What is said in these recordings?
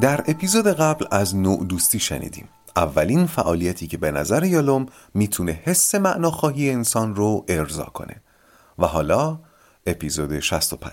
در اپیزود قبل از نوع دوستی شنیدیم. اولین فعالیتی که به نظر یالوم می‌تونه حس معناخواهی انسان رو ارضا کنه. و حالا اپیزود 65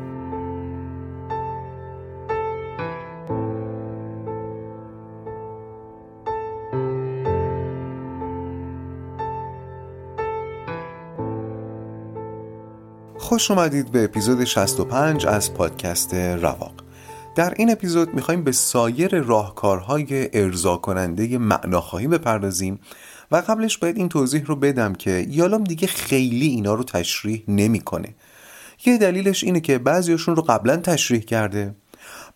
خوش اومدید به اپیزود 65 از پادکست رواق. در این اپیزود می‌خوایم به سایر راهکارهای ارضا کننده معناخواهی بپردازیم و قبلش باید این توضیح رو بدم که یالام دیگه خیلی اینا رو تشریح نمی‌کنه. یه دلیلش اینه که بعضیاشون رو قبلا تشریح کرده.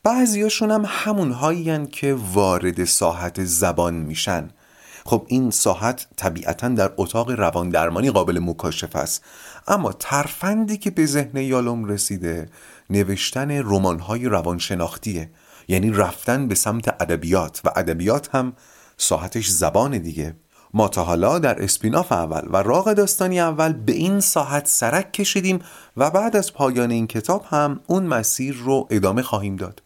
بعضیاشون هم همون که وارد ساحت زبان میشن. خب این ساحت طبیعتا در اتاق روان درمانی قابل مکاشف است. اما ترفندی که به ذهن یالوم رسیده نوشتن رمان‌های روانشناختیه. یعنی رفتن به سمت ادبیات و ادبیات هم ساحتش زبان دیگه. ما تا حالا در اسپیناف اول و راق داستانی اول به این ساحت سرک کشیدیم و بعد از پایان این کتاب هم اون مسیر رو ادامه خواهیم داد.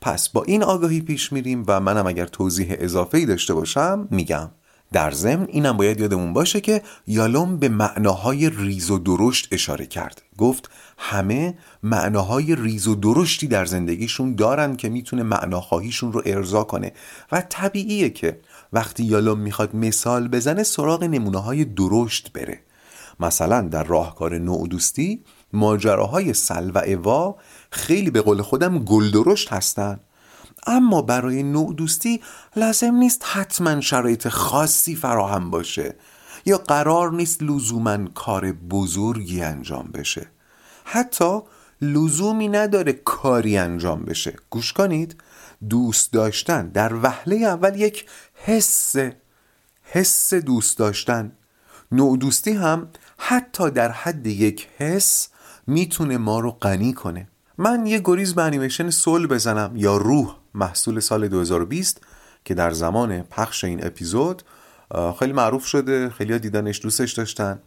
پس با این آگاهی پیش میریم و منم اگر توضیح اضافه داشته باشم میگم. در ضمن اینم باید یادمون باشه که یالوم به معناهای ریز و درشت اشاره کرد. گفت همه معناهای ریز و درشتی در زندگیشون دارن که می‌تونه معناخواهیشون رو ارضا کنه. و طبیعیه که وقتی یالوم می‌خواد مثال بزنه سراغ نمونه های درشت بره. مثلا در راهکار نوع دوستی ماجراهای سل و اوا خیلی به قول خودم گل درشت هستن. اما برای نوع دوستی لازم نیست حتما شرایط خاصی فراهم باشه یا قرار نیست لزوما کار بزرگی انجام بشه. حتی لزومی نداره کاری انجام بشه. گوش کنید. دوست داشتن در وهله اول یک حس حس دوست داشتن. نوع دوستی هم حتی در حد یک حس می‌تونه ما رو غنی کنه. من یه گریز به انیمیشن سول بزنم یا روح محصول سال 2020 که در زمان پخش این اپیزود خیلی معروف شده خیلی دیدنش دوستش داشتن.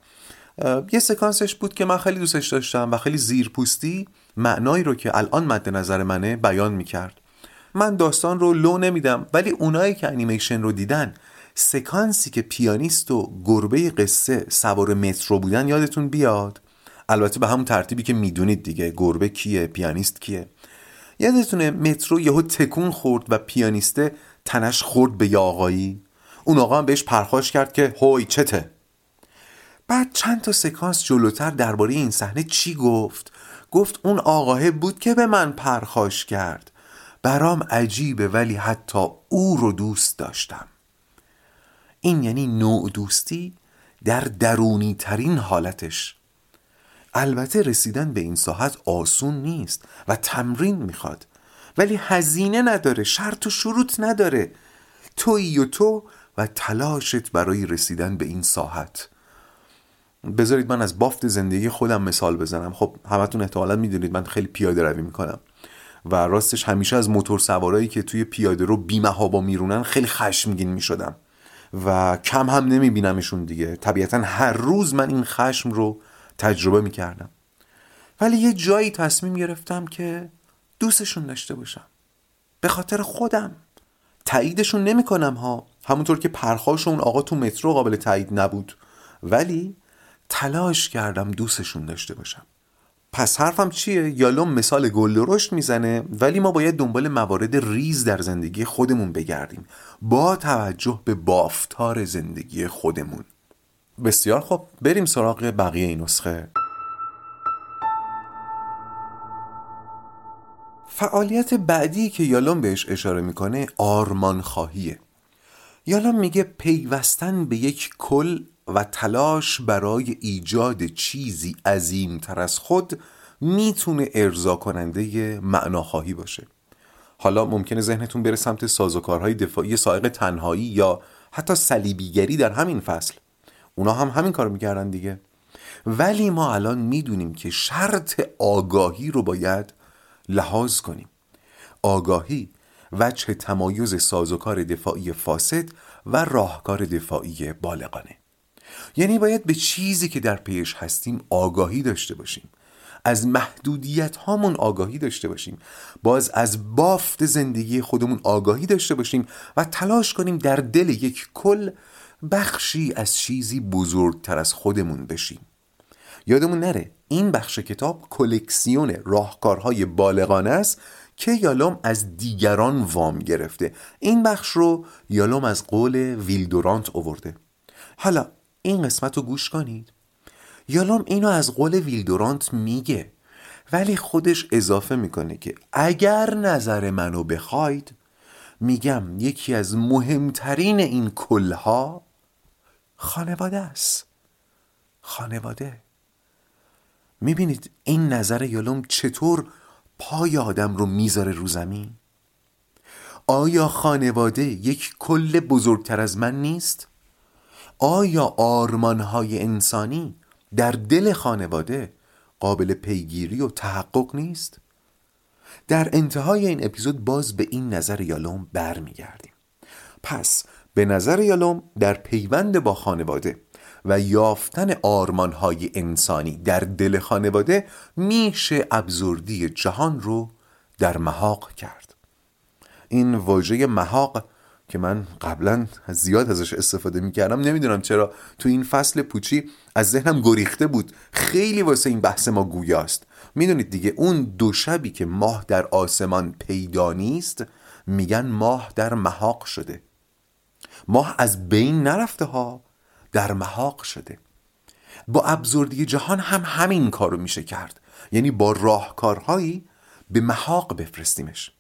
یه سکانسش بود که من خیلی دوستش داشتم و خیلی زیرپوستی معنایی رو که الان مد نظر منه بیان می‌کرد. من داستان رو لو نمیدم ولی اونایی که انیمیشن رو دیدن سکانسی که پیانیست و گربه قصه سوار مترو بودن یادتون بیاد؟ البته به همون ترتیبی که می‌دونید دیگه. گربه کیه؟ پیانیست کیه؟ یادتونه مترو یهو تکون خورد و پیانیسته تنش خورد به یه آقایی. اون آقا هم بهش پرخاش کرد که هوی چته؟ بعد چند تا سکانس جلوتر درباره این صحنه چی گفت؟ گفت اون آقاه بود که به من پرخاش کرد. برام عجیبه ولی حتی او رو دوست داشتم. این یعنی نوع دوستی در درونی ترین حالتش. البته رسیدن به این ساحت آسون نیست و تمرین می‌خواد. ولی هزینه نداره شرط و شروط نداره. توی و تو و تلاشت برای رسیدن به این ساحت. بذارید من از بافت زندگی خودم مثال بزنم. خب همتون احتمالا می‌دونید من خیلی پیاده روی می‌کنم. و راستش همیشه از موتور سوارایی که توی پیاده رو بیمهابا میرونن خیلی خشمگین می‌شدم. و کم هم نمیبینمشون دیگه. طبیعتا هر روز من این خشم رو تجربه می‌کردم. ولی یه جایی تصمیم گرفتم که دوستشون داشته باشم. به خاطر خودم. تاییدشون نمی‌کنم ها. همونطور که پرخاش اون آقا تو مترو قابل تایید نبود. ولی تلاش کردم دوستشون داشته باشم. پس حرفم چیه؟ یالوم مثال گل رشد می‌زنه ولی ما باید دنبال موارد ریز در زندگی خودمون بگردیم. با توجه به بافتار زندگی خودمون. بسیار خب بریم سراغ بقیه این نسخه. فعالیت بعدی که یالوم بهش اشاره می‌کنه آرمان خواهیه یالوم میگه پیوستن به یک کل و تلاش برای ایجاد چیزی عظیمتر از خود می‌تونه ارضا کننده معناخواهی باشه. حالا ممکنه ذهنتون بره سمت سازوکارهای دفاعی سائق تنهایی یا حتی صلیبیگری در همین فصل. اونا هم همین کار می‌کردن دیگه. ولی ما الان می‌دونیم که شرط آگاهی رو باید لحاظ کنیم. آگاهی وجه تمایز سازوکار دفاعی فاسد و راهکار دفاعی بالغانه. یعنی باید به چیزی که در پیش هستیم آگاهی داشته باشیم. از محدودیت هامون آگاهی داشته باشیم. باز از بافت زندگی خودمون آگاهی داشته باشیم و تلاش کنیم در دل یک کل بخشی از چیزی بزرگتر از خودمون بشیم. یادمون نره این بخش کتاب کلکسیون راهکارهای بالغانه است که یالوم از دیگران وام گرفته. این بخش رو یالوم از قول ویلدورانت اوورده. حالا این قسمت رو گوش کنید. یالوم اینو از قول ویلدورانت میگه ولی خودش اضافه می‌کنه که اگر نظر منو بخواید میگم یکی از مهمترین این کلها خانواده است خانواده می‌بینید این نظر یالوم چطور پای آدم رو می‌ذاره رو زمین آیا خانواده یک کل بزرگتر از من نیست؟ آیا آرمانهای انسانی در دل خانواده قابل پیگیری و تحقق نیست؟ در انتهای این اپیزود باز به این نظر یالوم برمیگردیم پس به نظر یالوم در پیوند با خانواده و یافتن آرمانهای انسانی در دل خانواده میشه ابزردی جهان رو در محاق کرد. این واژه محاق که من قبلا زیاد ازش استفاده می‌کردم نمی‌دونم چرا تو این فصل پوچی از ذهنم گریخته بود. خیلی واسه این بحث ما گویاست. می‌دونید دیگه اون دو شبی که ماه در آسمان پیدا نیست میگن ماه در محاق شده. ماه از بین نرفته ها در محاق شده. با ابزردی جهان هم همین کارو میشه کرد. یعنی با راهکارهایی به محاق بفرستیمش.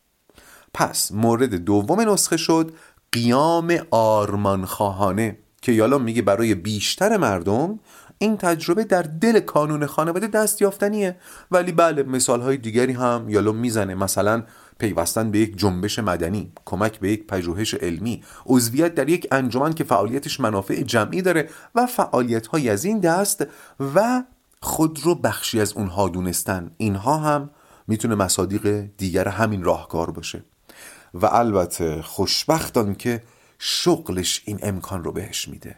پس مورد دوم نسخه شد قیام آرمان خواهانه که یالا میگه برای بیشتر مردم این تجربه در دل کانون خانواده دست یافتنیه. ولی بله مثال های دیگری هم یالو می‌زنه. مثلا پیوستن به یک جنبش مدنی کمک به یک پژوهش علمی عضویت در یک انجمن که فعالیتش منافع جمعی داره و فعالیت های از این دست و خود رو بخشی از اونها دونستن. اینها هم می‌تونه مصادیق دیگر همین راهکار باشه. و البته خوشبختان که شغلش این امکان رو بهش میده.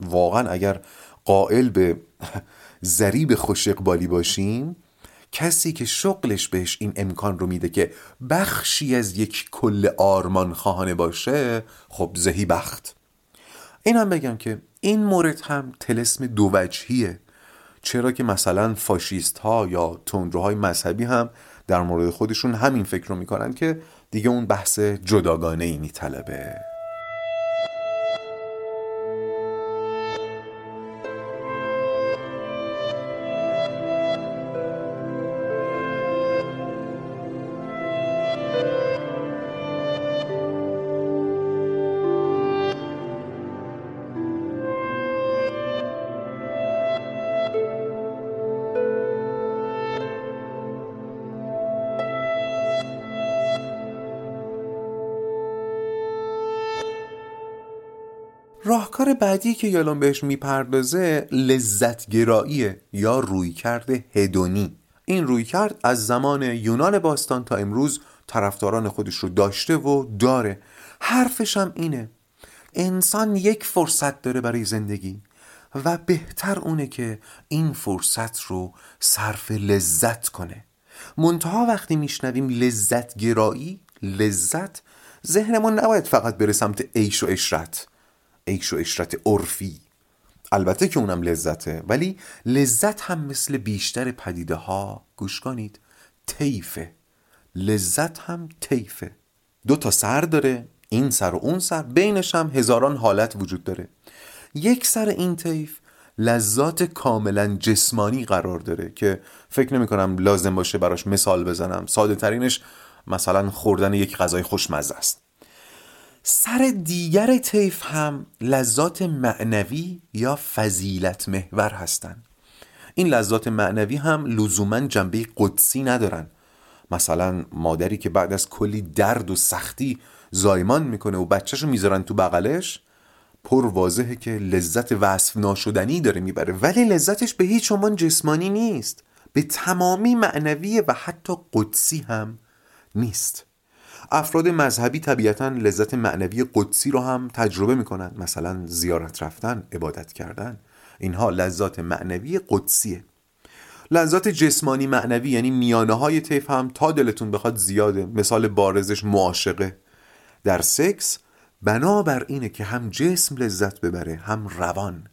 واقعا اگر قائل به ذریب خوش اقبالی باشیم کسی که شغلش بهش این امکان رو میده که بخشی از یک کل آرمان خواهانه باشه خب زهی بخت. این هم بگم که این مورد هم تلسم دو وجهیه. چرا که مثلا فاشیست ها یا تندروهای مذهبی هم در مورد خودشون همین فکر رو می‌کنن که دیگه اون بحث جداگانه ای میطلبه. راهکار بعدی که یالون بهش می‌پردازه لذت گراییه یا روی کرده هدونی. این روی کرد از زمان یونان باستان تا امروز طرفداران خودش رو داشته و داره. حرفش هم اینه. انسان یک فرصت داره برای زندگی و بهتر اونه که این فرصت رو صرف لذت کنه. منتها وقتی میشنویم لذت گرایی لذت ذهنمون نباید فقط بره سمت عیش و اشرت عیش و اشرت عرفی. البته که اونم لذته ولی لذت هم مثل بیشتر پدیده ها گوش کنید تیفه لذت هم تیفه دو تا سر داره این سر و اون سر بینش هم هزاران حالت وجود داره. یک سر این تیف لذات کاملا جسمانی قرار داره که فکر نمی کنم لازم باشه براش مثال بزنم. ساده ترینش مثلا خوردن یک غذای خوشمزه است. سر دیگر طیف هم لذات معنوی یا فضیلت محور هستند این لذات معنوی هم لزوما جنبه قدسی ندارن. مثلا مادری که بعد از کلی درد و سختی زایمان می‌کنه و بچهشو می‌ذارن تو بغلش پر واضحه که لذت وصف ناشدنی داره می‌بره. ولی لذتش به هیچ عنوان جسمانی نیست. به تمامی معنوی و حتی قدسی هم نیست. افراد مذهبی طبیعتا لذت معنوی قدسی رو هم تجربه می‌کنن مثلا زیارت رفتن عبادت کردن. اینها لذات معنوی قدسیه. لذات جسمانی معنوی یعنی میانه های طیف هم تا دلتون بخواد زیاده. مثال بارزش معاشقه. در سکس بنابر اینه که هم جسم لذت ببره هم روان.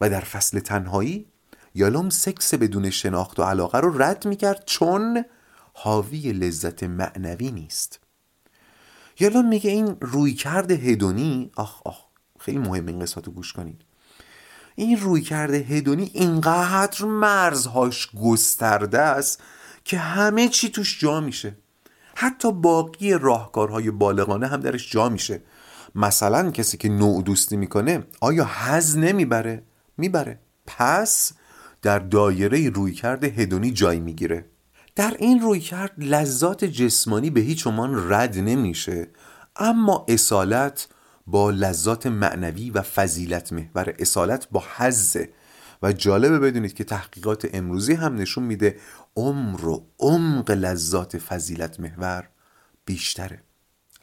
و در فصل تنهایی یالوم سکس بدون شناخت و علاقه رو رد می‌کرد چون حاوی لذت معنوی نیست. یالوم میگه این روی کرده هدونی آخ آخ خیلی مهم این قسمت رو گوش کنید. این روی کرده هدونی اینقدر مرزهاش گسترده است که همه چی توش جا میشه. حتی باقی راهکارهای بالغانه هم درش جا میشه. مثلا کسی که نوع دوستی می‌کنه آیا حز نمی‌بره؟ می‌بره. پس در دایره روی کرده هدونی جای می‌گیره. در این روی کرد لذات جسمانی به هیچ عنوان رد نمیشه اما اصالت با لذات معنوی و فضیلت محور. اصالت با حزه و جالبه بدونید که تحقیقات امروزی هم نشون میده عمر و عمق لذات فضیلت محور بیشتره.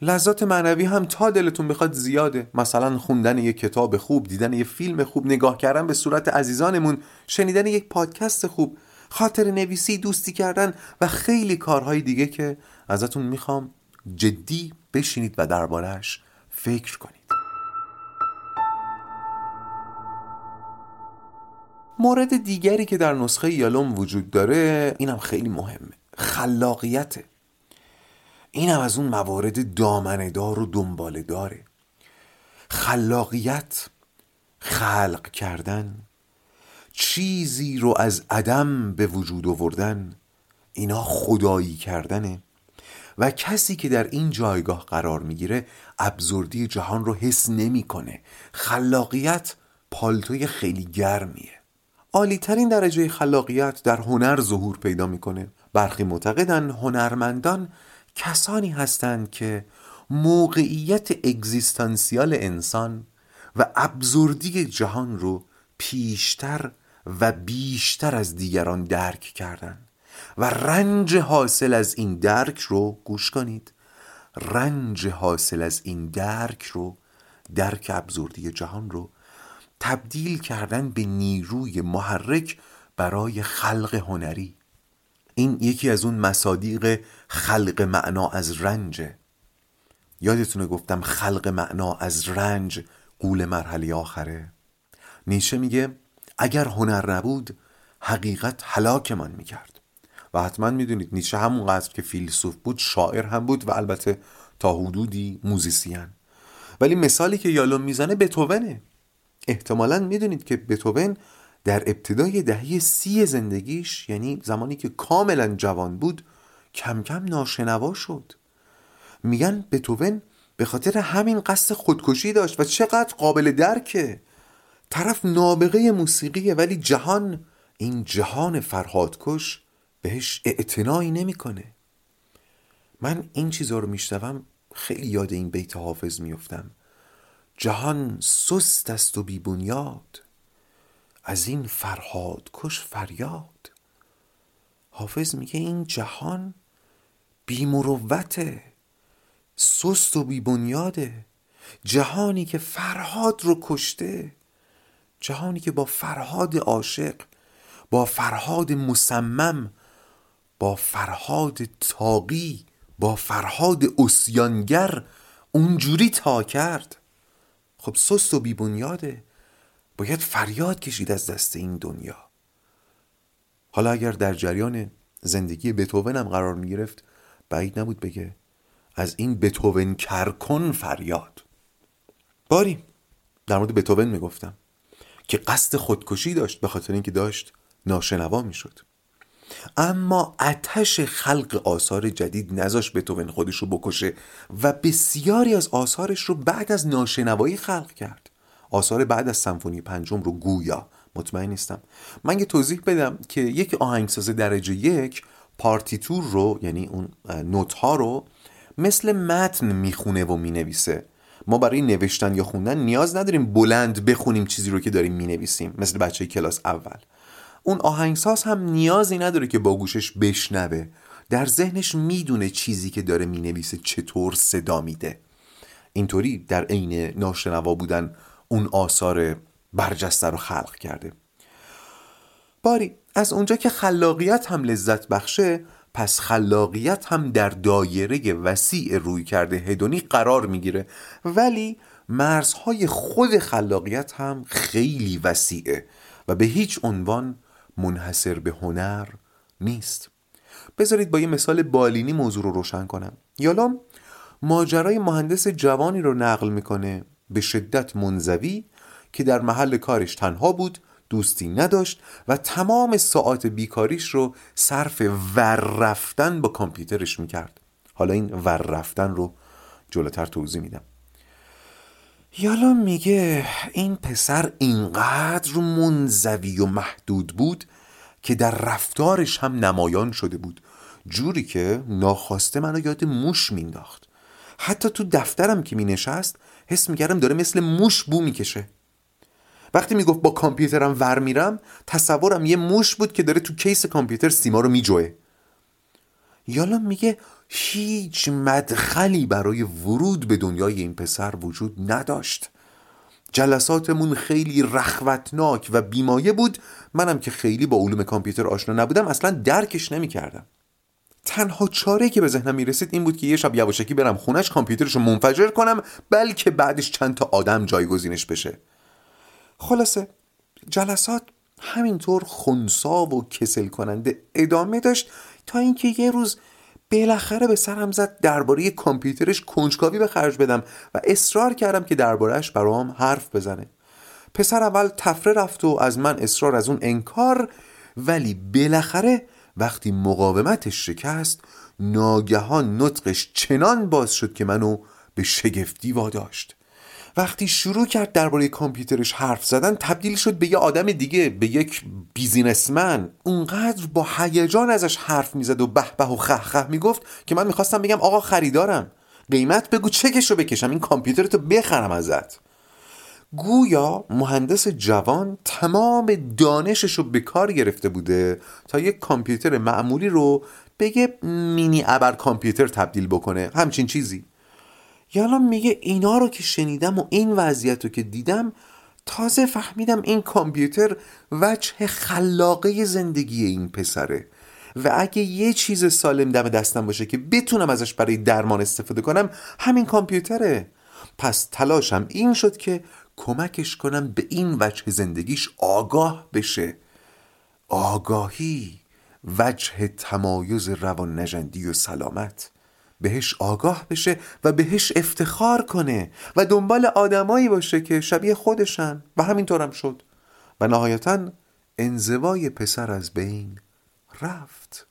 لذات معنوی هم تا دلتون بخواد زیاده. مثلا خوندن یک کتاب خوب دیدن یک فیلم خوب نگاه کردن به صورت عزیزانمون شنیدن یک پادکست خوب. خاطر نویسی دوستی کردن و خیلی کارهای دیگه که ازتون می‌خوام جدی بشینید و دربارهش فکر کنید. مورد دیگری که در نسخه یالوم وجود داره اینم خیلی مهمه. خلاقیته اینم از اون موارد دامنه دار و دنباله داره خلاقیت خلق کردن چیزی رو از عدم به وجود آوردن اینا خدایی کردنه. و کسی که در این جایگاه قرار می‌گیره ابزردی جهان رو حس نمی‌کنه. خلاقیت پالتوی خیلی گرمیه. عالی ترین درجه خلاقیت در هنر ظهور پیدا می‌کنه. برخی معتقدن هنرمندان کسانی هستند که موقعیت اگزیستانسیال انسان و ابزردی جهان رو پیشتر و بیشتر از دیگران درک کردن. و رنج حاصل از این درک رو گوش کنید. رنج حاصل از این درک رو درک ابزردی جهان رو تبدیل کردن به نیروی محرک برای خلق هنری. این یکی از اون مصادیق خلق معنا از رنجه یادتونه گفتم خلق معنا از رنج قول مرحله آخره. نیشه میگه اگر هنر نبود حقیقت هلاکمان می‌کرد. و حتما می‌دونید نیچه همونقدر که فیلسوف بود شاعر هم بود و البته تا حدودی موزیسین. ولی مثالی که یالوم می‌زنه بتوونه احتمالا می‌دونید که بتوون در ابتدای دهه سی زندگیش یعنی زمانی که کاملا جوان بود کم کم ناشنوا شد. میگن بتوون به خاطر همین قصد خودکشی داشت و چقدر قابل درکه. طرف نابغه موسیقیه ولی جهان این جهان فرهادکش بهش اعتنایی نمی‌کنه. من این چیزا رو میشنوم خیلی یاد این بیت حافظ میفتم جهان سست است و بی بنیاد. از این فرهاد کش فریاد. حافظ میگه این جهان بی مروته سست و بی بنیاده. جهانی که فرهاد رو کشته. جهانی که با فرهاد عاشق با فرهاد مسمم با فرهاد تاقی با فرهاد اسیانگر اونجوری تا کرد. خب سست و بیبنیاده باید فریاد کشید از دست این دنیا. حالا اگر در جریان زندگی بتوون هم قرار می گرفت بعید نبود بگه از این بتوون کرکن فریاد. باری در مورد بتوون می گفتم که قصد خودکشی داشت به خاطر اینکه داشت ناشنوا می‌شد. اما اتش خلق آثار جدید نذاش بتوون خودش رو بکشه و بسیاری از آثارش رو بعد از ناشنوایی خلق کرد. آثار بعد از سمفونی پنجم رو گویا. مطمئن نیستم. من یه توضیح بدم که یک آهنگساز درجه یک پارتیتور رو یعنی اون نوت ها رو مثل متن می‌خونه و می‌نویسه. ما برای نوشتن یا خوندن نیاز نداریم بلند بخونیم چیزی رو که داریم می‌نویسیم مثل بچه کلاس اول. اون آهنگساز هم نیازی نداره که با گوشش بشنوه. در ذهنش می‌دونه چیزی که داره می‌نویسه چطور صدا میده. اینطوری در عین ناشنوا بودن اون آثار برجسته رو خلق کرده. باری از اونجا که خلاقیت هم لذت بخشه پس خلاقیت هم در دایره وسیع روی کرده هدونی قرار می‌گیره. ولی مرزهای خود خلاقیت هم خیلی وسیعه و به هیچ عنوان منحصر به هنر نیست. بذارید با یه مثال بالینی موضوع رو روشن کنم. یالام ماجرای مهندس جوانی رو نقل می‌کنه به شدت منزوی که در محل کارش تنها بود دوستی نداشت و تمام ساعات بیکاریش رو صرف ور رفتن با کامپیوترش می‌کرد. حالا این ور رفتن رو جلوتر توضیح میدم. یالا میگه این پسر اینقدر منزوی و محدود بود که در رفتارش هم نمایان شده بود. جوری که ناخواسته منو یاد موش مینداخت حتی تو دفترم که مینشست حس می‌کردم داره مثل موش بو می‌کشه. وقتی می‌گفت با کامپیوترم ور میرم تصورم یه موش بود که داره تو کیس کامپیوتر سیما رو میجوه. یالا میگه هیچ مدخلی برای ورود به دنیای این پسر وجود نداشت. جلساتمون خیلی رخوتناک و بیمایه بود. منم که خیلی با علوم کامپیوتر آشنا نبودم اصلا درکش نمی‌کردم. تنها چاره که به ذهنم می‌رسید این بود که یه شب یواشکی برم خونش کامپیوترش رو منفجر کنم بلکه بعدش چند تا آدم جایگزینش بشه. خلاصه جلسات همینطور خونسا و کسل کننده ادامه داشت تا اینکه یه روز بالاخره به سرم زد درباره کامپیوترش کنجکاوی به خرج بدم و اصرار کردم که دربارهش برام حرف بزنه. پسر اول تفره رفت و از من اصرار از اون انکار ولی بالاخره وقتی مقاومتش شکست ناگهان نطقش چنان باز شد که منو به شگفتی واداشت. وقتی شروع کرد درباره کامپیوترش حرف زدن تبدیل شد به یه آدم دیگه به یک بیزینسمن. اونقدر با هیجان ازش حرف می‌زد و به به و خه می‌گفت که من می‌خواستم بگم آقا خریدارم. قیمت بگو چکش رو بکشم این کامپیوترتو بخرم ازت. گویا مهندس جوان تمام دانشش رو به کار گرفته بوده تا یک کامپیوتر معمولی رو به یه مینی ابر کامپیوتر تبدیل بکنه. همچین چیزی. یالا میگه اینا رو که شنیدم و این وضعیت رو که دیدم تازه فهمیدم این کامپیوتر وجه خلاقه زندگی این پسره. و اگه یه چیز سالم دم دستم باشه که بتونم ازش برای درمان استفاده کنم همین کامپیوتره. پس تلاشم این شد که کمکش کنم به این وجه زندگیش آگاه بشه. آگاهی وجه تمایز روان نجندی و سلامت. بهش آگاه بشه و بهش افتخار کنه و دنبال آدمایی باشه که شبیه خودشن و همینطورم شد. و نهایتا انزوای پسر از بین رفت.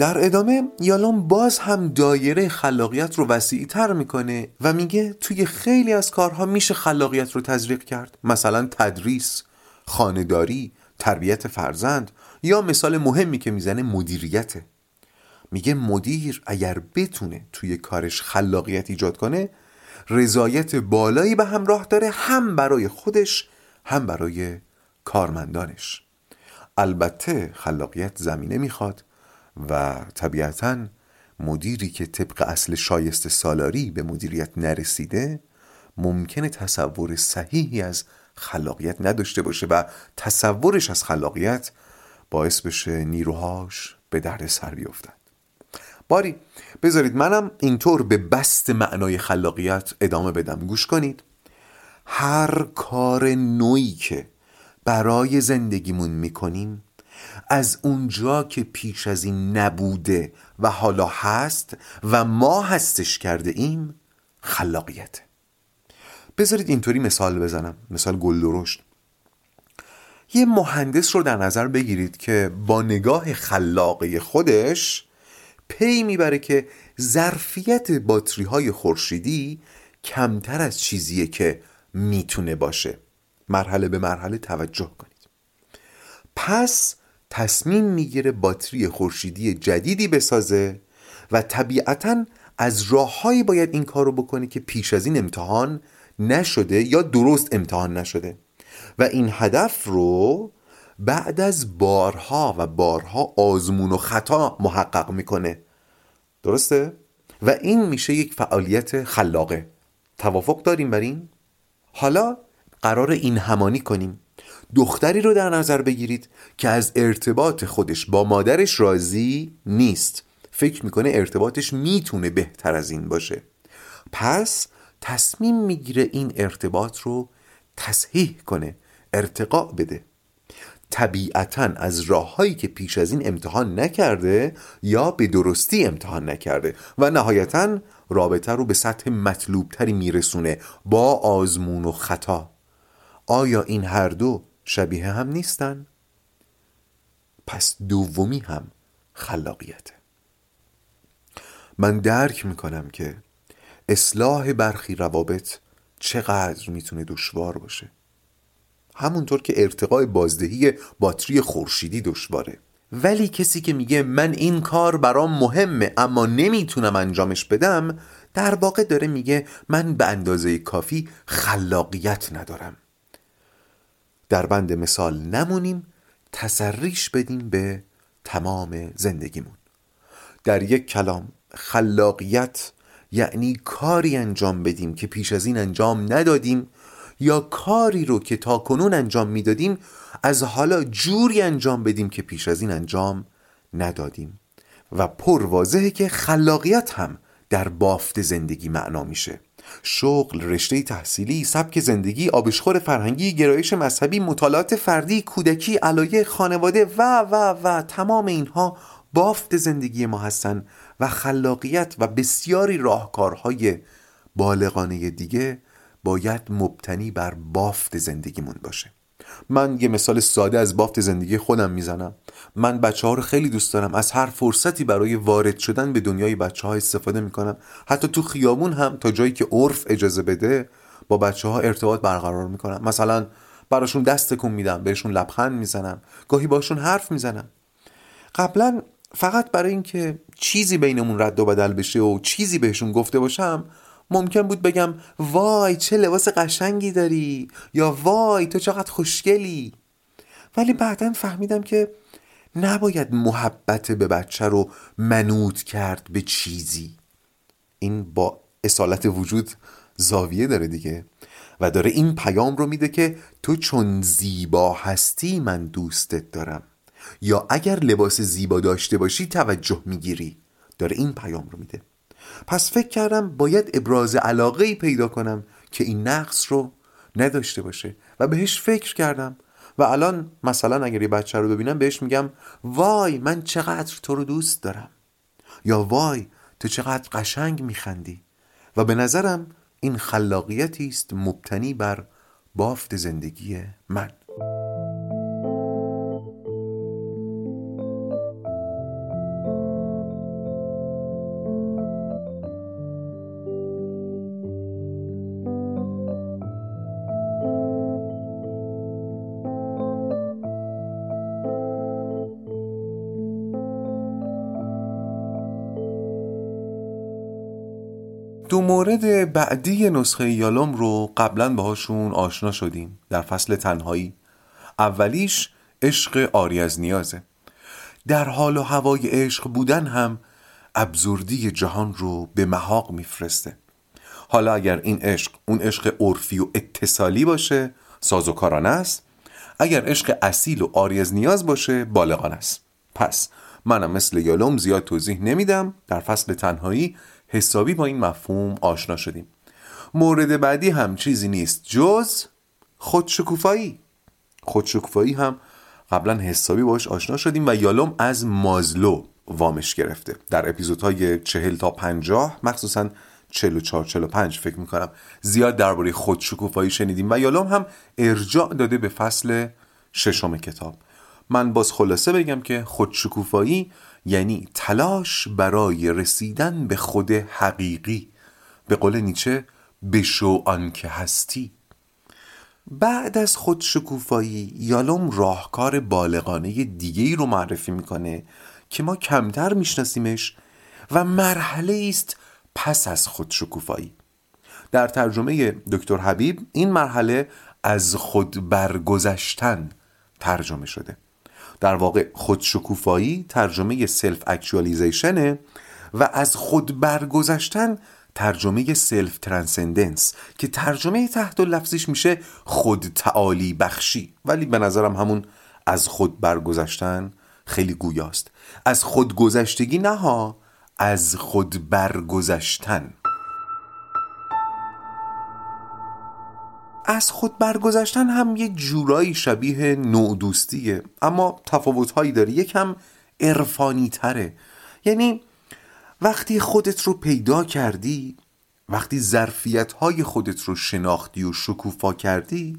در ادامه یالام باز هم دایره خلاقیت رو وسیع تر می‌کنه و میگه توی خیلی از کارها میشه خلاقیت رو تزریق کرد. مثلا تدریس، خانداری، تربیت فرزند یا مثال مهمی که می‌زنه مدیریته میگه مدیر اگر بتونه توی کارش خلاقیت ایجاد کنه رضایت بالایی به همراه داره هم برای خودش هم برای کارمندانش. البته خلاقیت زمینه می‌خواد. و طبیعتا مدیری که طبق اصل شایسته سالاری به مدیریت نرسیده ممکنه تصور صحیحی از خلاقیت نداشته باشه و تصورش از خلاقیت باعث بشه نیروهاش به درد سر بیفتن باری بذارید منم اینطور به بست معنای خلاقیت ادامه بدم. گوش کنید. هر کار نوعی که برای زندگیمون می‌کنیم از اونجا که پیش از این نبوده و حالا هست و ما هستش کرده ایم خلاقیت. بذارید اینطوری مثال بزنم مثال گل درشت. یه مهندس رو در نظر بگیرید که با نگاه خلاقه خودش پی می‌بره که ظرفیت باتری های خورشیدی کمتر از چیزیه که می‌تونه باشه. مرحله به مرحله توجه کنید. پس تصمیم می‌گیره باتری خورشیدی جدیدی بسازه و طبیعتا از راههایی باید این کار رو بکنه که پیش از این امتحان نشده یا درست امتحان نشده و این هدف رو بعد از بارها و بارها آزمون و خطا محقق می‌کنه درسته؟ و این میشه یک فعالیت خلاقه توافق داریم بر این؟ حالا قرار این همانی کنیم دختری رو در نظر بگیرید که از ارتباط خودش با مادرش راضی نیست. فکر می‌کنه ارتباطش می‌تونه بهتر از این باشه. پس تصمیم می‌گیره این ارتباط رو تصحیح کنه ارتقا بده. طبیعتا از راههایی که پیش از این امتحان نکرده یا به درستی امتحان نکرده و نهایتا رابطه رو به سطح مطلوبتری میرسونه با آزمون و خطا. آیا این هر دو شبیه هم نیستن؟ پس دومی هم خلاقیته. من درک می‌کنم که اصلاح برخی روابط چقدر می‌تونه دشوار باشه. همونطور که ارتقای بازدهی باتری خورشیدی دشواره. ولی کسی که میگه من این کار برام مهمه اما نمی‌تونم انجامش بدم در واقع داره میگه من به اندازه کافی خلاقیت ندارم. در بند مثال نمونیم تسریش بدیم به تمام زندگیمون. در یک کلام خلاقیت یعنی کاری انجام بدیم که پیش از این انجام ندادیم یا کاری رو که تا کنون انجام می‌دادیم از حالا جوری انجام بدیم که پیش از این انجام ندادیم. و پر که خلاقیت هم در بافت زندگی معنا میشه. شغل، رشته تحصیلی، سبک زندگی، آبشخور فرهنگی، گرایش مذهبی، مطالعات فردی، کودکی، علایه خانواده و و و تمام اینها بافت زندگی ما هستن و خلاقیت و بسیاری راهکارهای بالغانه دیگه باید مبتنی بر بافت زندگیمون باشه. من یه مثال ساده از بافت زندگی خودم می‌زنم. من بچه ها رو خیلی دوست دارم. از هر فرصتی برای وارد شدن به دنیای بچه ها استفاده می‌کنم. حتی تو خیابون هم تا جایی که عرف اجازه بده با بچه ها ارتباط برقرار می‌کنم. مثلا براشون دست کن میدم بهشون لبخند می‌زنم. گاهی باشون حرف می‌زنم. قبلا فقط برای اینکه چیزی بینمون رد و بدل بشه و چیزی بهشون گفته باشم ممکن بود بگم وای چه لباس قشنگی داری! یا وای تو چقدر خوشگلی! ولی بعدا فهمیدم که نباید محبت به بچه رو منوط کرد به چیزی. این با اصالت وجود زاویه داره دیگه. و داره این پیام رو میده که تو چون زیبا هستی من دوستت دارم. یا اگر لباس زیبا داشته باشی توجه می‌گیری. داره این پیام رو میده. پس فکر کردم باید ابراز علاقه ای پیدا کنم که این نقص رو نداشته باشه. و بهش فکر کردم. و الان مثلا اگر یه بچه رو ببینم بهش میگم وای من چقدر تو رو دوست دارم. یا وای تو چقدر قشنگ میخندی. و به نظرم این خلاقیتی است مبتنی بر بافت زندگی من. مورد بعدی نسخه یالوم رو قبلا باهاشون آشنا شدیم. در فصل تنهایی. اولیش عشق آری از نیازه. در حال و هوای عشق بودن هم ابزردی جهان رو به محاق میفرسته. حالا اگر این عشق اون عشق عرفی و اتصالی باشه سازوکارانه است. اگر عشق اصیل و آری از نیاز باشه بالغانه است. پس منم مثل یالوم زیاد توضیح نمیدم. در فصل تنهایی حسابی با این مفهوم آشنا شدیم. مورد بعدی هم چیزی نیست. جز خودشکوفایی. خودشکوفایی هم قبلا حسابی باش آشنا شدیم و یالوم از مازلو وامش گرفته. در اپیزودهای چهل تا پنجاه مخصوصا 44 45 فکر می‌کنم زیاد درباره خودشکوفایی شنیدیم و یالوم هم ارجاع داده به فصل ششم کتاب. من باز خلاصه بگم که خودشکوفایی یعنی تلاش برای رسیدن به خود حقیقی. به قول نیچه بشو آنکه هستی. بعد از خودشکوفایی یالوم راهکار بالغانه دیگه ای رو معرفی می‌کنه که ما کمتر میشناسیمش و مرحله است پس از خودشکوفایی در ترجمه دکتر حبیب این مرحله از خود برگذشتن ترجمه شده. در واقع خودشکوفایی ترجمه self-actualization ه و از خود برگذشتن ترجمه self-transcendence که ترجمه تحت لفظیش میشه خود تعالی بخشی. ولی به نظرم همون از خود برگذشتن خیلی گویاست. از خود گذشتگی نه ها از خود برگذشتن. از خود برگذشتن هم یه جورایی شبیه نودوستیه اما تفاوتهایی داره. یکم عرفانی تره یعنی وقتی خودت رو پیدا کردی وقتی ظرفیت های خودت رو شناختی و شکوفا کردی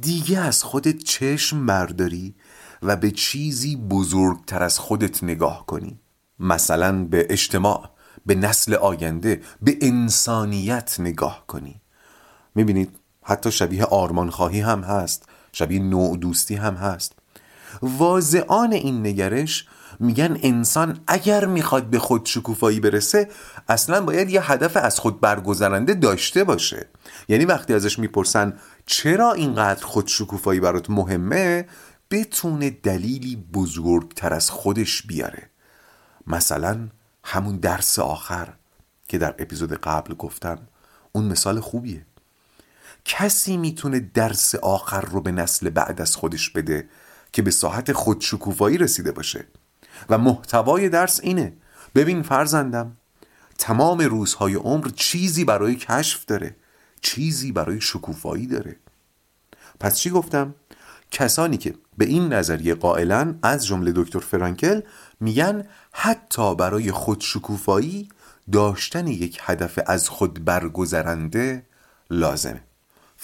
دیگه از خودت چشم برداری و به چیزی بزرگتر از خودت نگاه کنی. مثلا به اجتماع به نسل آینده به انسانیت نگاه کنی. می‌بینید؟ حتی شبیه آرمان خواهی هم هست شبیه نوع دوستی هم هست. واضعان این نگرش میگن انسان اگر می‌خواد به خود شکوفایی برسه اصلا باید یه هدف از خود برگذرنده داشته باشه. یعنی وقتی ازش می‌پرسن چرا اینقدر خود شکوفایی برات مهمه بتونه دلیلی بزرگتر از خودش بیاره. مثلا همون درس آخر که در اپیزود قبل گفتم اون مثال خوبیه. کسی می‌تونه درس آخر رو به نسل بعد از خودش بده که به ساحت خودشکوفایی رسیده باشه؟ و محتوای درس اینه. ببین فرزندم تمام روزهای عمر چیزی برای کشف داره چیزی برای شکوفایی داره. پس چی گفتم؟ کسانی که به این نظریه قائلن از جمله دکتر فرانکل میگن حتی برای خودشکوفایی داشتن یک هدف از خود برگذرنده لازمه.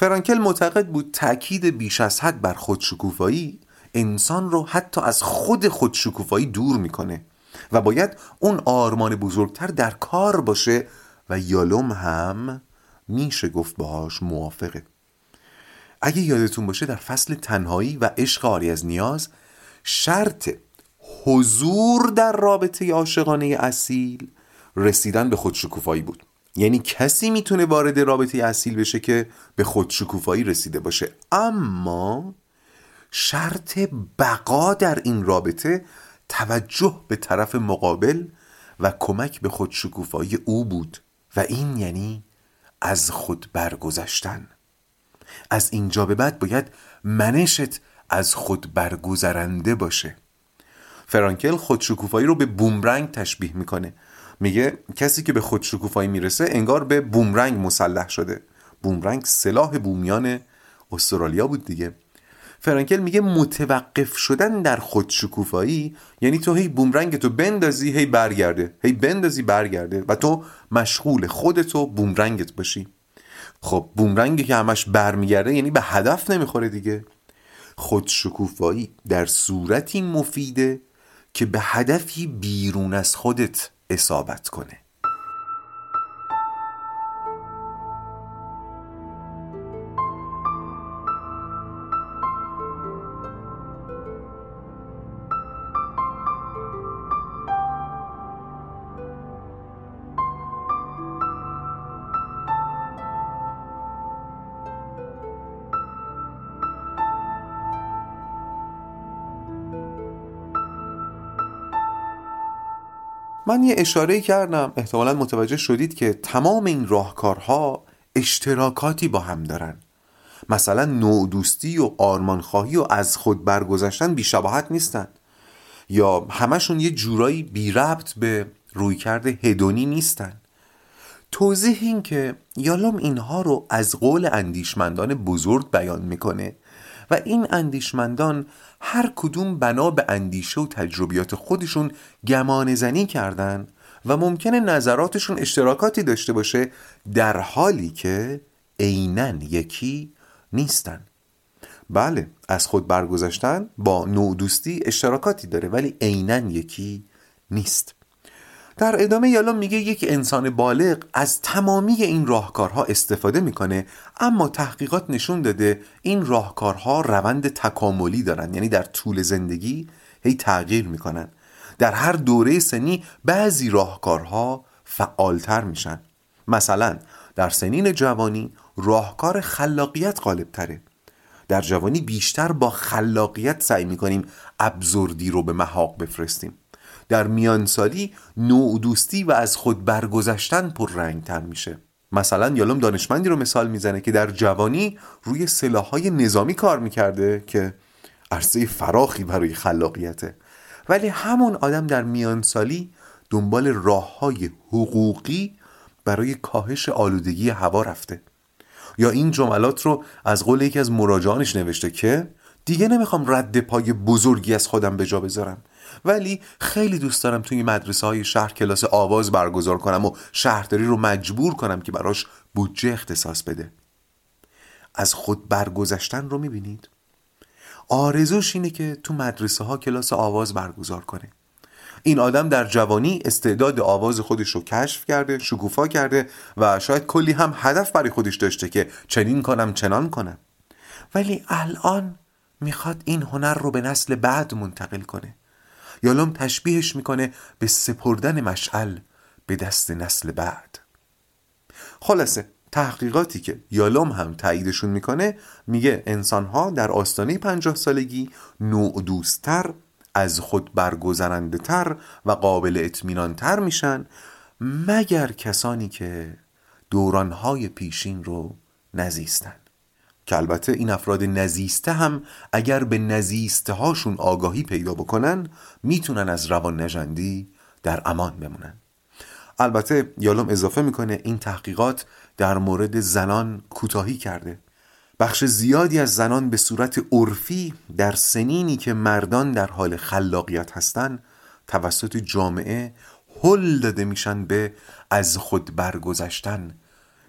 فرانکل معتقد بود تاکید بیش از حد بر خودشکوفایی انسان رو حتی از خود خودشکوفایی دور می‌کنه و باید اون آرمان بزرگتر در کار باشه و یالوم هم میشه گفت باهاش موافقه. اگه یادتون باشه در فصل تنهایی و عشق آری از نیاز شرط حضور در رابطه عاشقانه اصیل رسیدن به خودشکوفایی بود. یعنی کسی می‌تونه وارد رابطه اصیل بشه که به خودشکوفایی رسیده باشه. اما شرط بقا در این رابطه توجه به طرف مقابل و کمک به خودشکوفایی او بود و این یعنی از خود برگذشتن. از اینجا به بعد باید منشت از خود برگذرنده باشه. فرانکل خودشکوفایی رو به بومرنگ تشبیه می‌کنه. میگه کسی که به خودشکوفایی می‌رسه انگار به بومرنگ مسلح شده. بومرنگ سلاح بومیان استرالیا بود دیگه. فرانکل میگه متوقف شدن در خودشکوفایی یعنی تو هی بومرنگ تو بندازی هی برگرده. هی بندازی برگرده و تو مشغول خودتو بومرنگت باشی. خب بومرنگی که همش برمیگرده یعنی به هدف نمی‌خوره دیگه. خودشکوفایی در صورتی مفیده که به هدفی بیرون از خودت اصابت کنه. من یه اشاره کردم. احتمالا متوجه شدید که تمام این راهکارها اشتراکاتی با هم دارن. مثلا نوع دوستی و آرمانخواهی و از خود برگذشتن بیشباهت نیستن. یا همشون یه جورایی بی ربط به رویکرد هدونی نیستن. توضیح این که یالوم اینها رو از قول اندیشمندان بزرگ بیان می‌کنه و این اندیشمندان هر کدوم بنا به اندیشه و تجربیات خودشون گمان زنی کردن و ممکنه نظراتشون اشتراکاتی داشته باشه در حالی که عینا یکی نیستن. بله از خود برگذشتن با نوع دوستی اشتراکاتی داره ولی عینا یکی نیست. در ادامه یالا میگه یک انسان بالغ از تمامی این راهکارها استفاده می‌کنه اما تحقیقات نشون داده این راهکارها روند تکاملی دارن یعنی در طول زندگی هی تغییر می‌کنن. در هر دوره سنی بعضی راهکارها فعالتر میشن. مثلا در سنین جوانی راهکار خلاقیت غالب تره در جوانی بیشتر با خلاقیت سعی می‌کنیم ابزردی رو به محاق بفرستیم. در میانسالی نوع دوستی و از خود برگذشتن تر میشه. مثلا یالوم دانشمندی رو مثال می‌زنه که در جوانی روی سلاحهای نظامی کار می‌کرده که عرصه فراخی برای خلاقیته. ولی همون آدم در میانسالی دنبال راه های حقوقی برای کاهش آلودگی هوا رفته. یا این جملات رو از قول یکی از مراجعانش نوشته که دیگه نمی‌خوام رد پای بزرگی از خودم به جا بذارم. ولی خیلی دوست دارم توی مدرسه های شهر کلاس آواز برگزار کنم و شهرداری رو مجبور کنم که براش بودجه اختصاص بده. از خود برگذشتن رو می‌بینید؟ آرزوش اینه که تو مدرسه ها کلاس آواز برگزار کنه. این آدم در جوانی استعداد آواز خودش رو کشف کرده شکوفا کرده و شاید کلی هم هدف برای خودش داشته که چنین کنم چنان کنم. ولی الان می‌خواد این هنر رو به نسل بعد منتقل کنه. یالوم تشبیهش می‌کنه به سپردن مشعل به دست نسل بعد. خلاصه تحقیقاتی که یالوم هم تاییدشون می‌کنه میگه انسانها در آستانه پنجاه سالگی نوع دوستتر از خود برگذرنده تر و قابل اطمینان تر میشن مگر کسانی که دورانهای پیشین رو نزیستن. که البته این افراد نزیسته هم اگر به نزیسته هاشون آگاهی پیدا بکنن می‌تونن از روان نجندی در امان بمونن. البته یالوم اضافه می‌کنه این تحقیقات در مورد زنان کوتاهی کرده. بخش زیادی از زنان به صورت عرفی در سنینی که مردان در حال خلاقیت هستند توسط جامعه هل داده میشن به از خود برگذشتن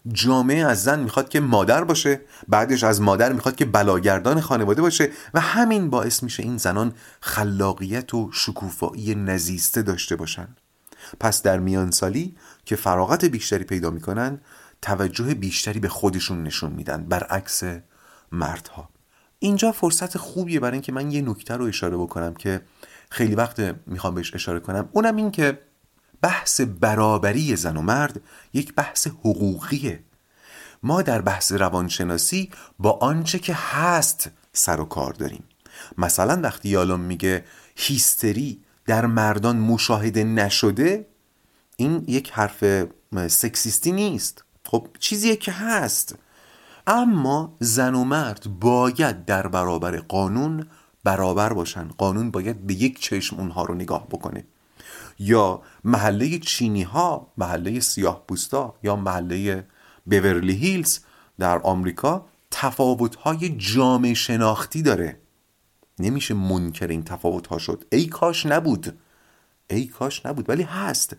جامعه از زن می‌خواد که مادر باشه بعدش از مادر می‌خواد که بلاگردان خانواده باشه و همین باعث میشه این زنان خلاقیت و شکوفایی نزیسته داشته باشن. پس در میان سالی که فراغت بیشتری پیدا می‌کنن توجه بیشتری به خودشون نشون میدن برعکس مردها. اینجا فرصت خوبیه برای اینکه من یه نکته رو اشاره بکنم که خیلی وقت می‌خوام بهش اشاره کنم. اونم این که بحث برابری زن و مرد یک بحث حقوقیه. ما در بحث روانشناسی با آنچه که هست سر و کار داریم. مثلا وقتی یالوم میگه هیستری در مردان مشاهده نشده این یک حرف سکسیستی نیست. خب چیزیه که هست. اما زن و مرد باید در برابر قانون برابر باشن. قانون باید به یک چشم اونها رو نگاه بکنه. یا محله چینی ها محله سیاه بوستا یا محله بیورلی هیلز در آمریکا تفاوت های جامعه شناختی داره. نمیشه منکر این تفاوت ها شد. ای کاش نبود. ای کاش نبود. ولی هست.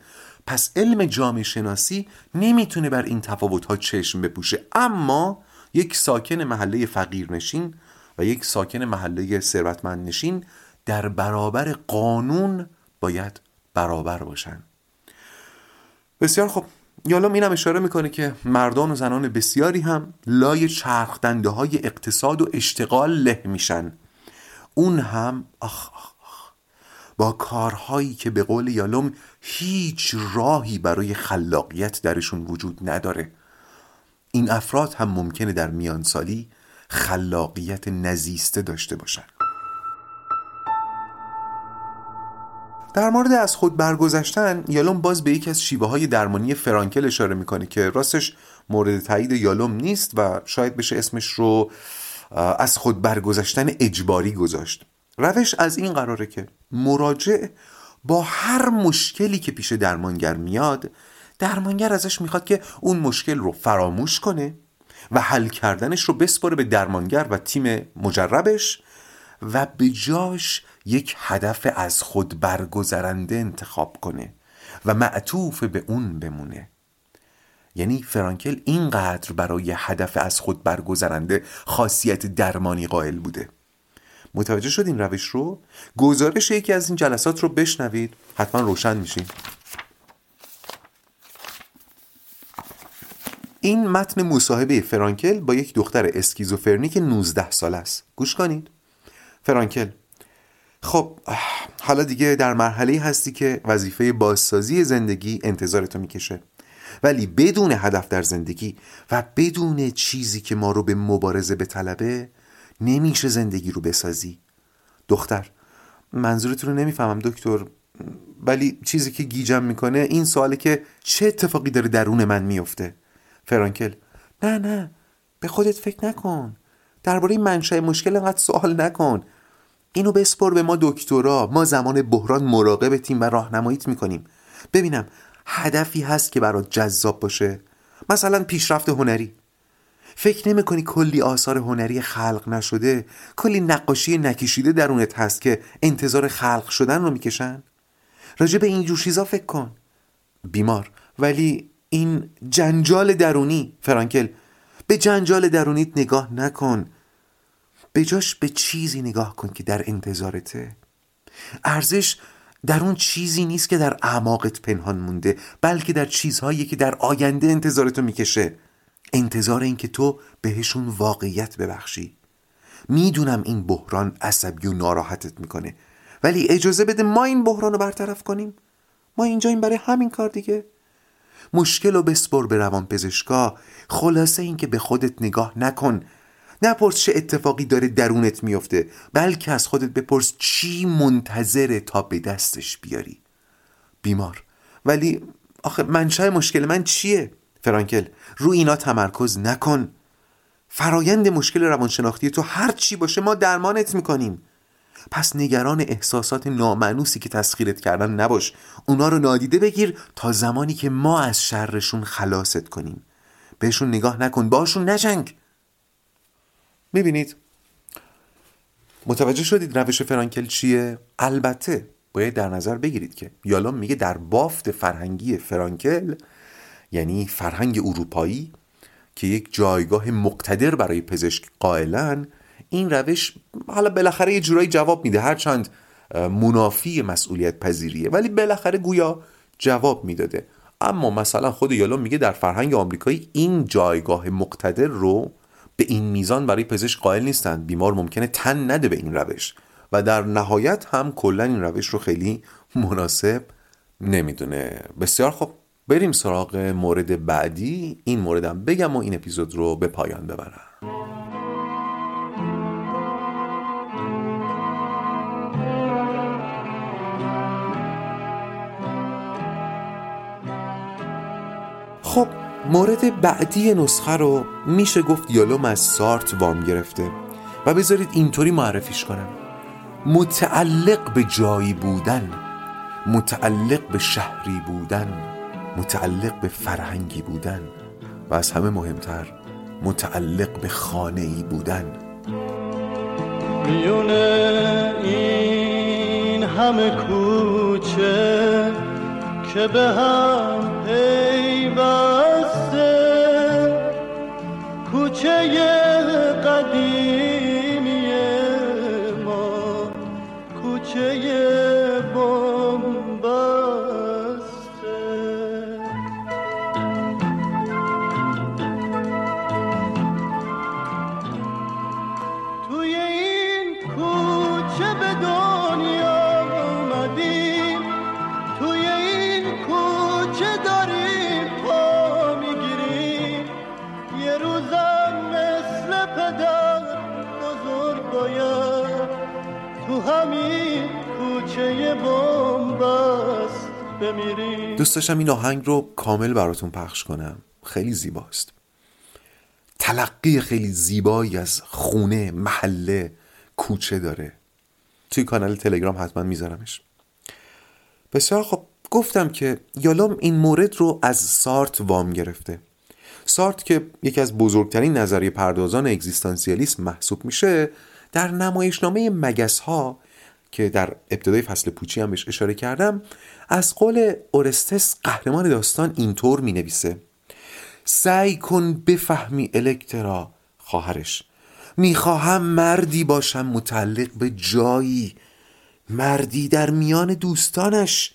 پس علم جامعه شناسی نمی‌تونه بر این تفاوت ها چشم بپوشه. اما یک ساکن محله فقیر نشین و یک ساکن محله ثروتمند نشین در برابر قانون باید برابر باشن. بسیار خب یالوم اینم اشاره می‌کنه که مردان و زنان بسیاری هم لای چرخدنده های اقتصاد و اشتغال له میشن. اون هم آخ آخ آخ با کارهایی که به قول یالوم هیچ راهی برای خلاقیت درشون وجود نداره. این افراد هم ممکنه در میان سالی خلاقیت نزیسته داشته باشن. در مورد از خود برگذشتن یالوم باز به یکی از شیوه های درمانی فرانکل اشاره می‌کنه که راستش مورد تایید یالوم نیست و شاید بشه اسمش رو از خود برگذشتن اجباری گذاشت. روش از این قراره که مراجع با هر مشکلی که پیش درمانگر میاد درمانگر ازش می‌خواد که اون مشکل رو فراموش کنه و حل کردنش رو بسپره به درمانگر و تیم مجربش و به جاش یک هدف از خود برگذرنده انتخاب کنه و معطوف به اون بمونه. یعنی فرانکل اینقدر برای هدف از خود برگذرنده خاصیت درمانی قائل بوده. متوجه شد این روش رو؟ گزارش یکی از این جلسات رو بشنوید. حتما روشن میشین. این متن مصاحبه فرانکل با یک دختر اسکیزوفرنیک 19 سال است. گوش کنید. فرانکل خب حالا دیگه در مرحله هستی که وظیفه بازسازی زندگی انتظارتو می‌کشه. ولی بدون هدف در زندگی و بدون چیزی که ما رو به مبارزه به طلبه نمیشه زندگی رو بسازی. دختر منظورتون رو نمی‌فهمم دکتر ولی چیزی که گیجم می‌کنه این سواله که چه اتفاقی داره درون من میفته فرانکل نه نه به خودت فکر نکن. درباره منشأ مشکل انقدر سوال نکن. اینو بسپر به ما دکترا ما زمان بحران مراقب تیم و راهنماییت می‌کنیم. ببینم هدفی هست که برات جذاب باشه. مثلا پیشرفت هنری. فکر نمی کنی کلی آثار هنری خلق نشده کلی نقاشی نکشیده درونت هست که انتظار خلق شدن رو می‌کشن؟ راجع به اینجور چیزا فکر کن. بیمار. ولی این جنجال درونی فرانکل به جنجال درونیت نگاه نکن. به جاش به چیزی نگاه کن که در انتظارته. ارزش در اون چیزی نیست که در اعماقت پنهان مونده بلکه در چیزهایی که در آینده انتظارتو می‌کشه. انتظار این که تو بهشون واقعیت ببخشی. می‌دونم این بحران عصبی و ناراحتت می‌کنه ولی اجازه بده ما این بحران رو برطرف کنیم. ما اینجا این برای همین کار دیگه. مشکل و بسپر به روان پزشکا خلاصه این که به خودت نگاه نکن. نپرس چه اتفاقی داره درونت میفته بلکه از خودت بپرس چی منتظره تا به دستش بیاری. بیمار. ولی آخه منشأ مشکل؟ من چیه؟ فرانکل رو اینا تمرکز نکن. فرایند مشکل روانشناختی تو هر چی باشه ما درمانت می‌کنیم. پس نگران احساسات نامعنوسی که تسخیرت کردن نباش. اونا رو نادیده بگیر تا زمانی که ما از شرشون خلاصت کنیم. بهشون نگاه نکن. باشون نجنگ. می‌بینید متوجه شدید روش فرانکل چیه؟ البته باید در نظر بگیرید که یالام میگه در بافت فرهنگی فرانکل یعنی فرهنگ اروپایی که یک جایگاه مقتدر برای پزشک قائلن این روش حالا بالاخره یه جورایی جواب میده هرچند منافی مسئولیت پذیریه ولی بالاخره گویا جواب می‌داده اما مثلا خود یالوم میگه در فرهنگ آمریکایی این جایگاه مقتدر رو به این میزان برای پزشک قائل نیستند. بیمار ممکنه تن نده به این روش. و در نهایت هم کلا این روش رو خیلی مناسب نمی‌دونه. بسیار خب بریم سراغ مورد بعدی. این موردم بگم و این اپیزود رو به پایان ببرم. خب مورد بعدی نسخه رو میشه گفت یالوم از سارت وام گرفته. و بذارید اینطوری معرفیش کنم. متعلق به جایی بودن متعلق به شهری بودن متعلق به فرهنگی بودن و از همه مهمتر متعلق به خانه ای بودن. میونه این همه کوچه که به هم پیوسته کوچه دوست داشتم این آهنگ رو کامل براتون پخش کنم. خیلی زیباست. تلقی خیلی زیبایی از خونه محله کوچه داره. توی کانال تلگرام حتما میذارمش. بسیار خب گفتم که یالوم این مورد رو از سارت وام گرفته. سارت که یکی از بزرگترین نظریه پردازان اگزیستانسیالیسم محسوب میشه در نمایشنامه مگس ها که در ابتدای فصل پوچی هم بهش اشاره کردم از قول اورستس قهرمان داستان اینطور می نویسه سعی کن بفهمی الکترا خواهرش. می‌خواهم مردی باشم متعلق به جایی. مردی در میان دوستانش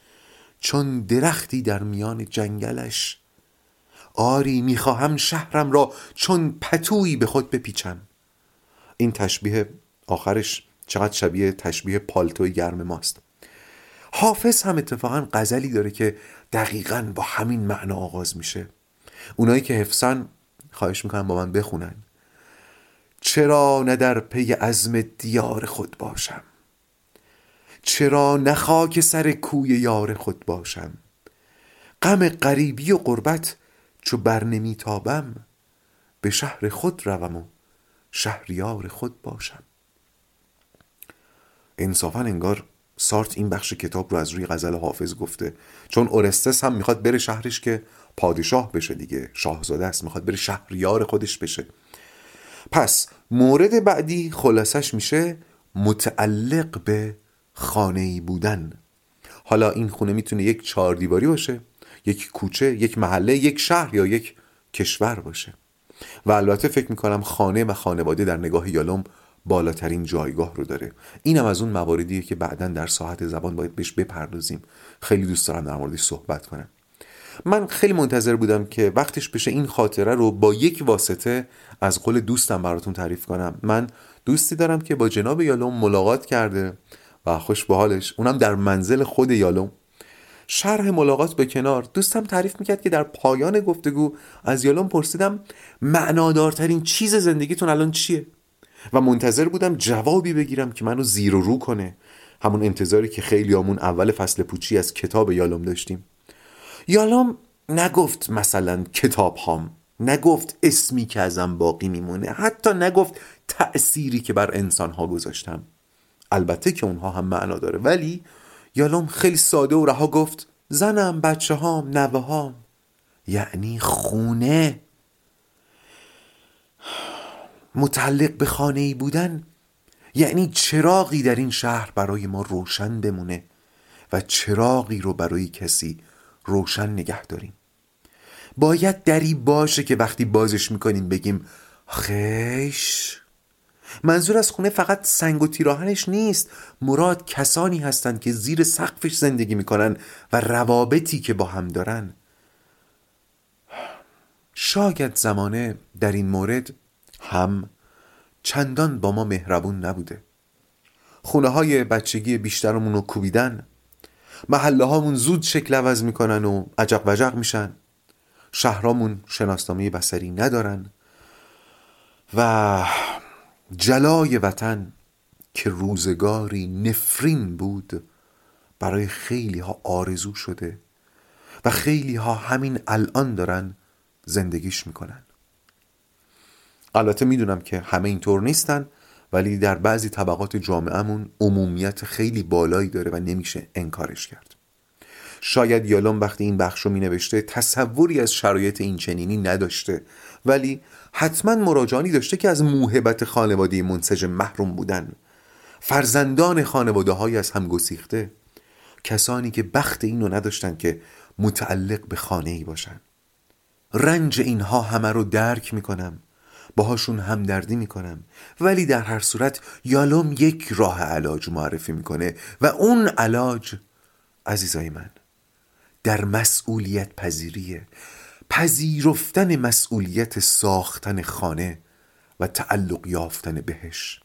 چون درختی در میان جنگلش. آری می‌خواهم شهرم را چون پتویی به خود بپیچم. این تشبیه آخرش. چقدر شبیه تشبیه پالتوی گرم ماست. حافظ هم اتفاقا غزلی داره که دقیقا با همین معنا آغاز میشه. اونایی که حفظن خواهش می‌کنم با من بخونن. چرا نه در پی عزم دیار خود باشم؟ چرا نه خاک سر کوی یار خود باشم؟ غم غریبی و قربت چو بر نمیتابم به شهر خود روم و شهریار خود باشم. انصافا انگار سارت این بخش کتاب رو از روی غزل حافظ گفته. چون اورستس هم می‌خواد بره شهرش که پادشاه بشه دیگه. شاهزاده است می‌خواد بره شهریار خودش بشه. پس مورد بعدی خلاصش میشه متعلق به خانه ای بودن. حالا این خونه می‌تونه یک چهار دیواری باشه یک کوچه یک محله یک شهر یا یک کشور باشه. و البته فکر می‌کنم خانه و خانواده در نگاه یالوم بالاترین جایگاه رو داره. اینم از اون مواردیه که بعدا در ساعت زبان باید بهش بپردازیم. خیلی دوست دارم در موردش صحبت کنم. من خیلی منتظر بودم که وقتش بشه این خاطره رو با یک واسطه از قول دوستم براتون تعریف کنم. من دوستی دارم که با جناب یالوم ملاقات کرده و خوش به حالش اونم در منزل خود یالوم. شرح ملاقات به کنار دوستم تعریف می‌کرد که در پایان گفتگو از یالوم پرسیدم معنادارترین چیز زندگیتون الان چیه؟ و منتظر بودم جوابی بگیرم که منو زیر و رو کنه. همون انتظاری که خیلی همون اول فصل پوچی از کتاب یالوم داشتیم. یالوم نگفت مثلا کتاب هام. نگفت اسمی که ازم باقی میمونه. حتی نگفت تأثیری که بر انسان ها گذاشتم. البته که اونها هم معنا داره. ولی یالوم خیلی ساده و رها گفت زنم بچه هام نوه هام یعنی خونه. متعلق به خانه ای بودن؟ یعنی چراغی در این شهر برای ما روشن بمونه و چراغی رو برای کسی روشن نگه داریم. باید دری باشه که وقتی بازش می‌کنیم بگیم خیش منظور از خونه فقط سنگ و تیراهنش نیست. مراد کسانی هستند که زیر سقفش زندگی می‌کنن و روابطی که با هم دارن. شاید زمانه در این مورد هم چندان با ما مهربون نبوده. خونه های بچگی بیشترمون رو کوبیدن. محله هامون زود شکل عوض می‌کنن و عجق وجق میشن. شهرامون شناسنامه بسری ندارن. و جلای وطن که روزگاری نفرین بود برای خیلی ها آرزو شده و خیلی ها همین الان دارن زندگیش می‌کنن. البته می‌دونم که همه اینطور نیستن ولی در بعضی طبقات جامعهمون عمومیت خیلی بالایی داره و نمیشه انکارش کرد. شاید یالوم وقتی این بخش رو مینوشته تصوری از شرایط این چنینی نداشته ولی حتما مراجعانی داشته که از موهبت خانواده منسجم محروم بودن. فرزندان خانواده های از هم گسیخته کسانی که بخت اینو نداشتن که متعلق به خانه ای باشن. رنج اینها همه رو درک می‌کنم. باهاشون همدردی می‌کنم. ولی در هر صورت یالوم یک راه علاج معرفی می‌کنه و اون علاج عزیزای من در مسئولیت پذیریه. پذیرفتن مسئولیت ساختن خانه و تعلق یافتن بهش.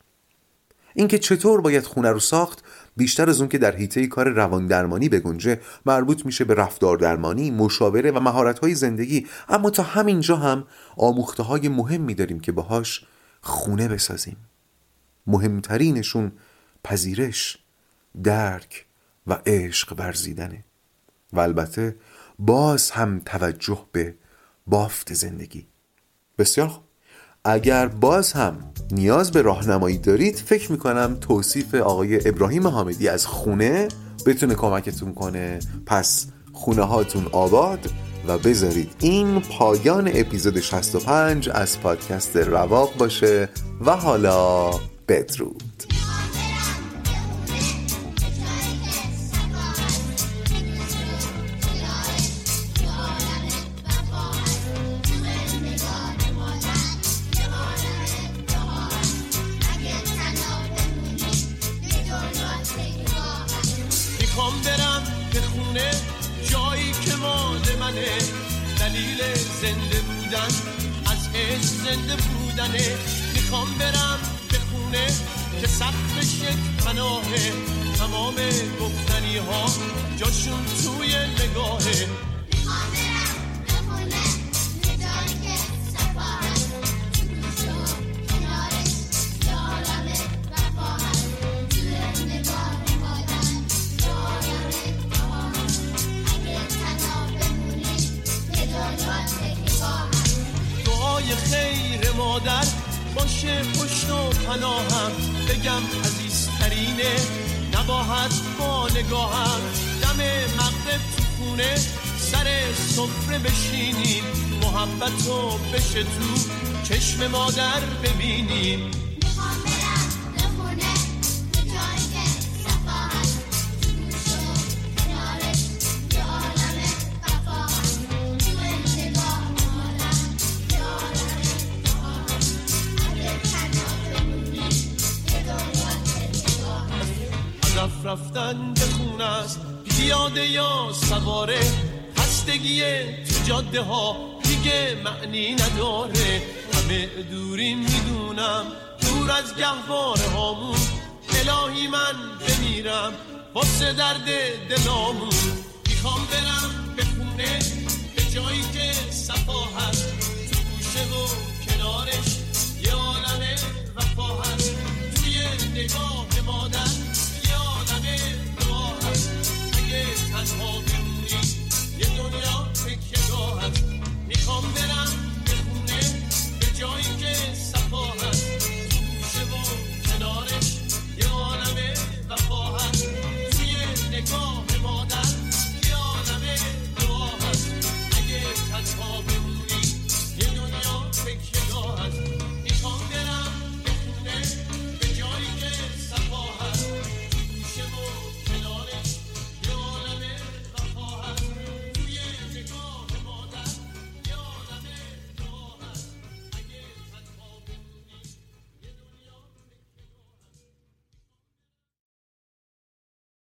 اینکه چطور باید خونه رو ساخت بیشتر از اون که در حیطه کار روان درمانی بگنجه مربوط میشه به رفتار درمانی، مشاوره و مهارت های زندگی. اما تا همینجا هم آموخته های مهمی داریم که باهاش خونه بسازیم. مهمترینشون پذیرش، درک و عشق ورزیدنه. و البته باز هم توجه به بافت زندگی. بسیار خوب. اگر باز هم نیاز به راهنمایی دارید فکر می‌کنم توصیف آقای ابراهیم حامدی از خونه بتونه کمکتون کنه. پس خونه هاتون آباد و بذارید این پایان اپیزود 65 از پادکست رواق باشه و حالا بدرود. است. پیاده یا سواره خستگی تو جاده ها دیگه معنی نداره. همه دوری می‌دونم دور از گهواره هامون الهی من بمیرم واسه درد دلامون. می‌خوام برم به خونه به جایی که صفا هست. تو گوشه و کنارش یه عالم وفا هست. توی نگاه تنها بمونی یه دنیا تکیه می‌خوام برم به خونه به جایی